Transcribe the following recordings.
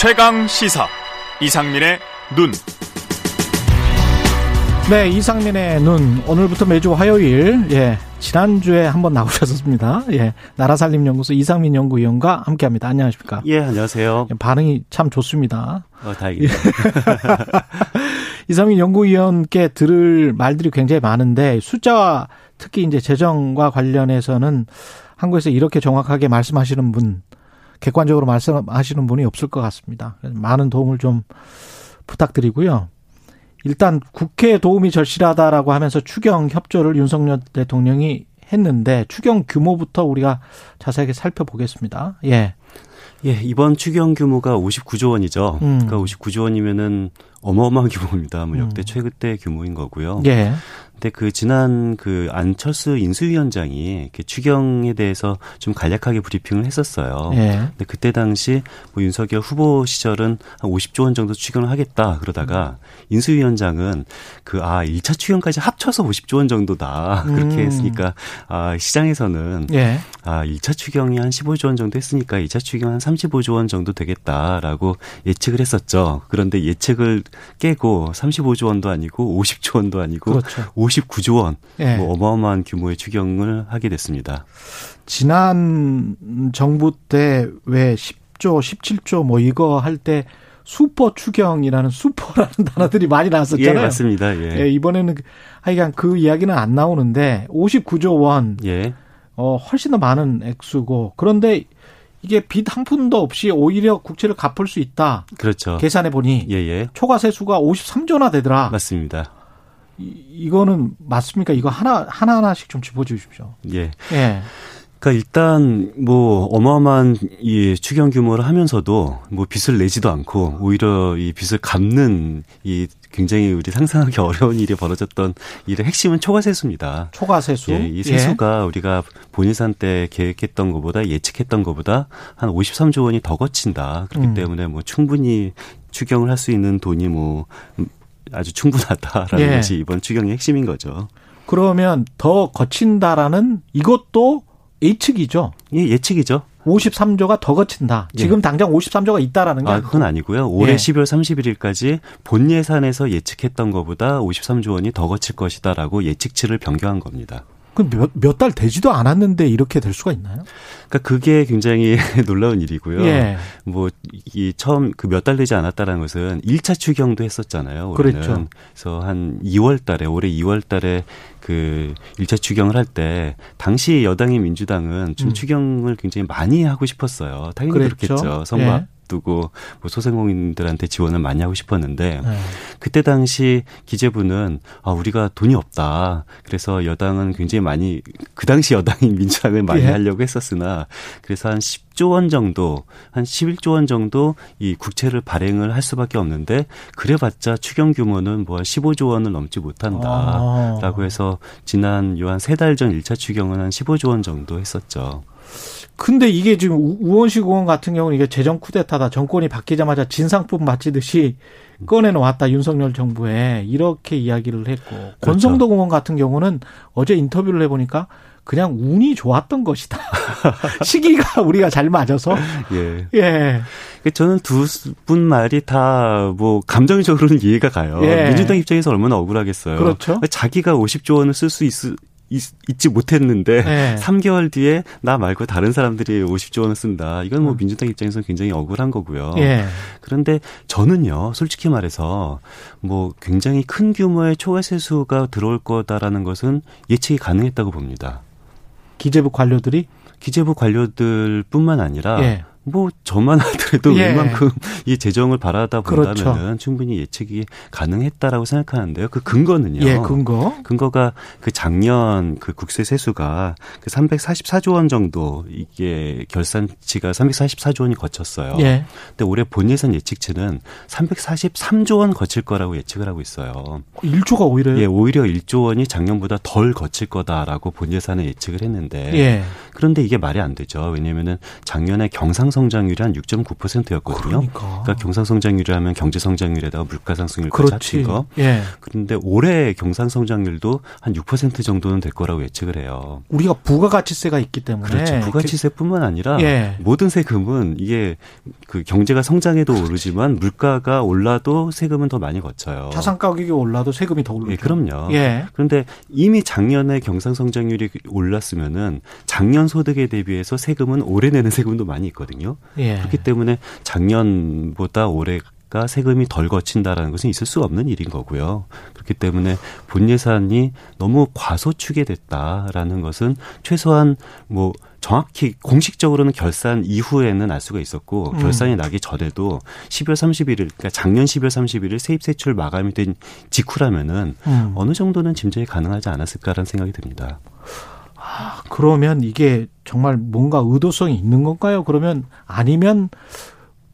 최강 시사 이상민의 눈. 네, 이상민의 눈. 오늘부터 매주 화요일, 예, 지난주에 한번 나오셨습니다. 예, 나라살림연구소 이상민 연구위원과 함께 합니다. 안녕하십니까. 예, 안녕하세요. 예, 반응이 참 좋습니다. 어, 다행입니다. 이상민 연구위원께 들을 말들이 굉장히 많은데, 숫자와 특히 이제 재정과 관련해서는 한국에서 이렇게 정확하게 말씀하시는 분, 객관적으로 말씀하시는 분이 없을 것 같습니다. 많은 도움을 좀 부탁드리고요. 일단 국회 도움이 절실하다라고 하면서 추경 협조를 윤석열 대통령이 했는데 추경 규모부터 우리가 자세하게 살펴보겠습니다. 예. 예, 이번 추경 규모가 59조 원이죠. 음. 그러니까 59조 원이면은 어마어마한 규모입니다. 뭐 역대 음. 최대 규모인 거고요. 예. 근데 그 지난 그 안철수 인수위원장이 그 추경에 대해서 좀 간략하게 브리핑을 했었어요. 예. 근데 그때 당시 뭐 윤석열 후보 시절은 한 50조 원 정도 추경을 하겠다 그러다가 음. 인수위원장은 그 아 1차 추경까지 합쳐서 50조 원 정도다 그렇게 음. 했으니까 아 시장에서는 예. 아 1차 추경이 한 15조 원 정도 했으니까 2차 추경 한 35조 원 정도 되겠다라고 예측을 했었죠. 그런데 예측을 깨고 35조 원도 아니고 50조 원도 아니고 그렇죠. 59조 원, 예. 뭐 어마어마한 규모의 추경을 하게 됐습니다. 지난 정부 때 왜 10조, 17조 뭐 이거 할때 슈퍼 추경이라는 슈퍼라는 단어들이 많이 나왔었잖아요. 예, 맞습니다. 예. 예 이번에는 하여간 그 이야기는 안 나오는데 59조 원. 예. 어, 훨씬 더 많은 액수고 그런데 이게 빚 한 푼도 없이 오히려 국채를 갚을 수 있다. 그렇죠. 계산해 보니 예, 예. 초과 세수가 53조나 되더라. 맞습니다. 이, 거는 맞습니까? 이거 하나 하나 하나씩 좀 짚어 주십시오. 예. 예. 그러니까 일단 뭐 어마어마한 이 추경 규모를 하면서도 뭐 빚을 내지도 않고 오히려 이 빚을 갚는 이 굉장히 우리 상상하기 어려운 일이 벌어졌던 일의 핵심은 초과세수입니다. 초과세수. 예, 이 세수가 예. 우리가 본예산 때 계획했던 것보다 예측했던 것보다 한 53조 원이 더 거친다. 그렇기 음. 때문에 뭐 충분히 추경을 할 수 있는 돈이 뭐 아주 충분하다라는 예. 것이 이번 추경의 핵심인 거죠. 그러면 더 거친다라는 이것도 예측이죠. 예, 예측이죠. 53조가 더 거친다. 예. 지금 예. 당장 53조가 있다라는 게 아, 그건 아니고요. 올해 예. 12월 31일까지 본 예산에서 예측했던 것보다 53조 원이 더 거칠 것이다라고 예측치를 변경한 겁니다. 그럼 몇, 달 되지도 않았는데 이렇게 될 수가 있나요? 그러니까 그게 굉장히 놀라운 일이고요. 예. 뭐, 이 처음 그 몇 달 되지 않았다라는 것은 1차 추경도 했었잖아요. 올해는. 그렇죠. 그래서 한 2월 달에, 올해 2월 달에 그 1차 추경을 할 때 당시 여당의 민주당은 좀 음. 추경을 굉장히 많이 하고 싶었어요. 당연히 그랬죠. 그렇겠죠. 선거 예. 앞두고 뭐 소상공인들한테 지원을 많이 하고 싶었는데 네. 그때 당시 기재부는 아 우리가 돈이 없다. 그래서 여당은 굉장히 많이 그 당시 여당인 민주당을 많이 예. 하려고 했었으나 그래서 한 10조 원 정도 한 11조 원 정도 이 국채를 발행을 할 수밖에 없는데 그래봤자 추경 규모는 뭐 한 15조 원을 넘지 못한다라고 아. 해서 지난 요 한 세 달 전 1차 추경은 한 15조 원 정도 했었죠. 근데 이게 지금 우원식 의원 같은 경우는 이게 재정 쿠데타다. 정권이 바뀌자마자 진상품 바치듯이 꺼내놓았다. 윤석열 정부에. 이렇게 이야기를 했고. 그렇죠. 권성동 의원 같은 경우는 어제 인터뷰를 해보니까 그냥 운이 좋았던 것이다. 시기가 우리가 잘 맞아서. 예. 예. 저는 두 분 말이 다 뭐 감정적으로는 이해가 가요. 예. 민주당 입장에서 얼마나 억울하겠어요. 그렇죠. 자기가 50조 원을 쓸 수 있, 있, 지 못했는데 네. 3개월 뒤에 나 말고 다른 사람들이 50조 원을 쓴다. 이건 뭐 음. 민주당 입장에서는 굉장히 억울한 거고요. 예. 그런데 저는요, 솔직히 말해서 뭐 굉장히 큰 규모의 초과 세수가 들어올 거다라는 것은 예측이 가능했다고 봅니다. 기재부 관료들이 기재부 관료들뿐만 아니라 예. 뭐 저만 하더라도 예. 웬만큼 이 재정을 바라다 본다면은 그렇죠. 충분히 예측이 가능했다라고 생각하는데요. 그 근거는요. 예, 근거. 근거가 그 작년 그 국세 세수가 그 344조 원 정도 이게 결산치가 344조 원이 거쳤어요. 예. 근데 올해 본 예산 예측치는 343조 원 거칠 거라고 예측을 하고 있어요. 1조가 오히려 예, 오히려 1조 원이 작년보다 덜 거칠 거다라고 본 예산에 예측을 했는데 예. 그런데 이게 말이 안 되죠. 왜냐면은 작년에 경상 성장률이 한 6.9% 6%였거든요. 그러니까, 그러니까 경상 성장률이 하면 경제 성장률에다가 물가 상승률까지 합친 거. 예. 그런데 올해 경상 성장률도 한 6% 정도는 될 거라고 예측을 해요. 우리가 부가가치세가 있기 때문에 그렇죠. 부가치세뿐만 아니라 예. 모든 세금은 이게 그 경제가 성장해도 오르지만 물가가 올라도 세금은 더 많이 거쳐요. 자산 가격이 올라도 세금이 더 오르죠. 예, 그럼요. 예. 그런데 이미 작년에 경상 성장률이 올랐으면은 작년 소득에 대비해서 세금은 올해 내는 세금도 많이 있거든요. 예. 그렇기 때문에 작년보다 올해 가 세금이 덜 거친다라는 것은 있을 수 없는 일인 거고요. 그렇기 때문에 본 예산이 너무 과소축이 됐다라는 것은 최소한 뭐 정확히 공식적으로는 결산 이후에는 알 수가 있었고 음. 결산이 나기 전에도 12월 31일 그러니까 작년 12월 31일 세입 세출 마감이 된 직후라면은 음. 어느 정도는 짐작이 가능하지 않았을까라는 생각이 듭니다. 아, 그러면 이게 정말 뭔가 의도성이 있는 건가요? 그러면 아니면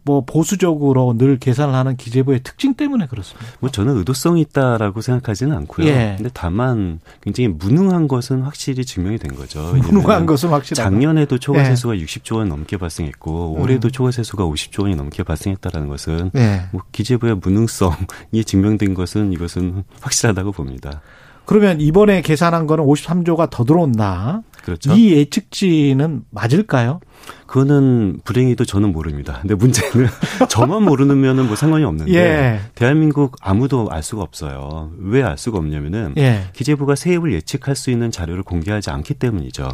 뭐 보수적으로 늘 계산을 하는 기재부의 특징 때문에 그렇습니다. 뭐 저는 의도성이 있다라고 생각하지는 않고요. 예. 근데 다만 굉장히 무능한 것은 확실히 증명이 된 거죠. 무능한 것은 확실히 작년에도 초과 세수가 예. 60조 원 넘게 발생했고 음. 올해도 초과 세수가 50조 원이 넘게 발생했다라는 것은 예. 뭐 기재부의 무능성이 증명된 것은 이것은 확실하다고 봅니다. 그러면 이번에 계산한 거는 53조가 더 들어온다. 그렇죠. 이 예측치는 맞을까요? 그거는 불행히도 저는 모릅니다. 근데 문제는 저만 모르면은 뭐 상관이 없는데 예. 대한민국 아무도 알 수가 없어요. 왜 알 수가 없냐면은 예. 기재부가 세입을 예측할 수 있는 자료를 공개하지 않기 때문이죠.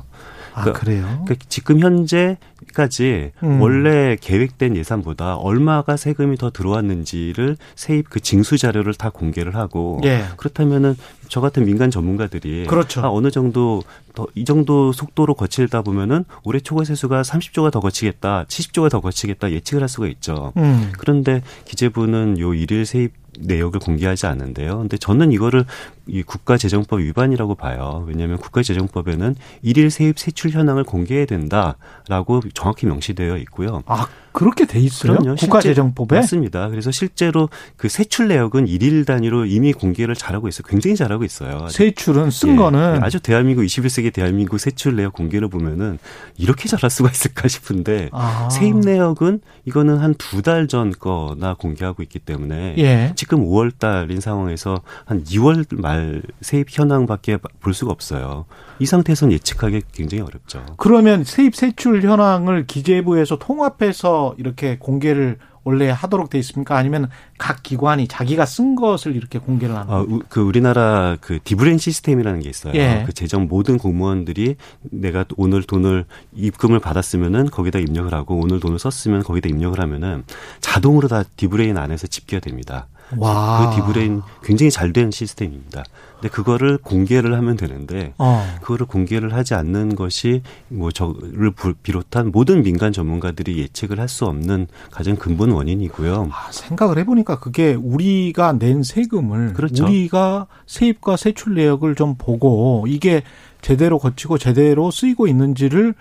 아, 그러니까, 그래요? 그러니까 지금 현재까지 음. 원래 계획된 예산보다 얼마가 세금이 더 들어왔는지를 세입 그 징수 자료를 다 공개를 하고 예. 그렇다면은 저 같은 민간 전문가들이 그렇죠. 아, 어느 정도 더 이 정도 속도로 거칠다 보면은 올해 초과 세수가 30조 가 더 거치겠다, 70조가 더 거치겠다 예측을 할 수가 있죠. 음. 그런데 기재부는 요 일일 세입 내역을 공개하지 않는데요. 근데 저는 이거를 이 국가재정법 위반이라고 봐요. 왜냐하면 국가재정법에는 일일 세입 세출 현황을 공개해야 된다라고 정확히 명시되어 있고요. 아 그렇게 돼 있어요? 그럼요. 국가재정법에 맞습니다. 그래서 실제로 그 세출 내역은 일일 단위로 이미 공개를 잘하고 있어요. 굉장히 잘하고 있어요. 세출은 쓴 예, 거는 아주 대한민국 21세기 대한민국 세출 내역 공개를 보면은 이렇게 잘할 수가 있을까 싶은데 아. 세입 내역은 이거는 한 두 달 전 거나 공개하고 있기 때문에 예. 지금 5월 달인 상황에서 한 2월 말 세입 현황밖에 볼 수가 없어요. 이 상태에서는 예측하기 굉장히 어렵죠. 그러면 세입 세출 현황을 기재부에서 통합해서 이렇게 공개를 원래 하도록 돼 있습니까? 아니면 각 기관이 자기가 쓴 것을 이렇게 공개를 하는? 어, 그 우리나라 그 디브레인 시스템이라는 게 있어요. 예. 그 재정 모든 공무원들이 내가 오늘 돈을 입금을 받았으면은 거기다 입력을 하고 오늘 돈을 썼으면 거기다 입력을 하면은 자동으로 다 디브레인 안에서 집계가 됩니다. 와. 그 디브레인 굉장히 잘 된 시스템입니다. 근데 그거를 공개를 하면 되는데 어. 그거를 공개를 하지 않는 것이 뭐 저를 비롯한 모든 민간 전문가들이 예측을 할 수 없는 가장 근본 원인이고요. 아, 생각을 해보니까 그게 우리가 낸 세금을 그렇죠. 우리가 세입과 세출 내역을 좀 보고 이게 제대로 거치고 제대로 쓰이고 있는지를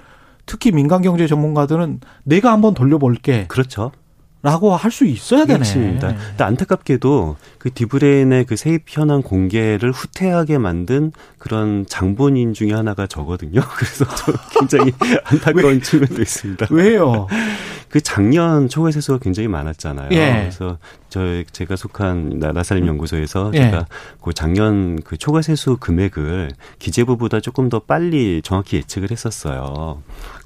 특히 민간 경제 전문가들은 내가 한번 돌려볼게. 그렇죠. 라고 할 수 있어야 되네. 그렇습니다. 근데 안타깝게도 그 디브레인의 그 세입 현황 공개를 후퇴하게 만든 그런 장본인 중에 하나가 저거든요. 그래서 저 굉장히 안타까운 측면도 있습니다. 왜요? 그 작년 초과 세수가 굉장히 많았잖아요. 예. 그래서 저 제가 속한 나사림 연구소에서 예. 제가 그 작년 그 초과 세수 금액을 기재부보다 조금 더 빨리 정확히 예측을 했었어요.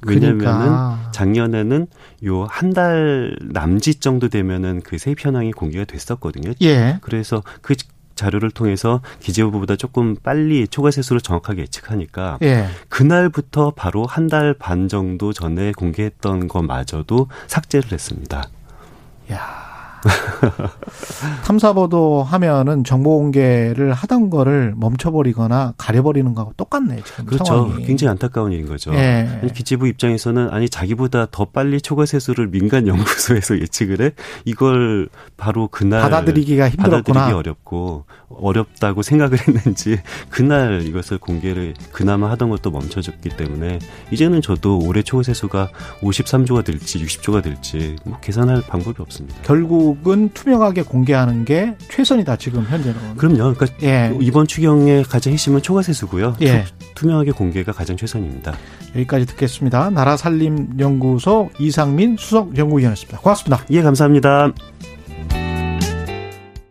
왜냐면은 그러니까. 작년에는 요 한 달 남짓 정도 되면은 그 세입 현황이 공개가 됐었거든요. 예. 그래서 그 자료를 통해서 기재부보다 조금 빨리 초과 세수를 정확하게 예측하니까 예. 그날부터 바로 한 달 반 정도 전에 공개했던 것마저도 삭제를 했습니다. 야. 탐사보도 하면은 정보 공개를 하던 거를 멈춰버리거나 가려버리는 거하고 똑같네 지금 그렇죠. 상황이. 굉장히 안타까운 일인 거죠. 예. 기재부 입장에서는 아니 자기보다 더 빨리 초과 세수를 민간 연구소에서 예측을 해 이걸 바로 그날 받아들이기가 힘들었구나. 받아들이기 어렵고 어렵다고 생각을 했는지 그날 이것을 공개를 그나마 하던 것도 멈춰졌기 때문에 이제는 저도 올해 초과 세수가 53조가 될지 60조가 될지 뭐 계산할 방법이 없습니다. 결국 결국은 투명하게 공개하는 게 최선이다 지금 현재는. 그럼요. 그러니까 예. 이번 추경의 가장 핵심은 초과세수고요. 예. 투명하게 공개가 가장 최선입니다. 여기까지 듣겠습니다. 나라살림연구소 이상민 수석연구위원이었습니다. 고맙습니다. 예, 감사합니다.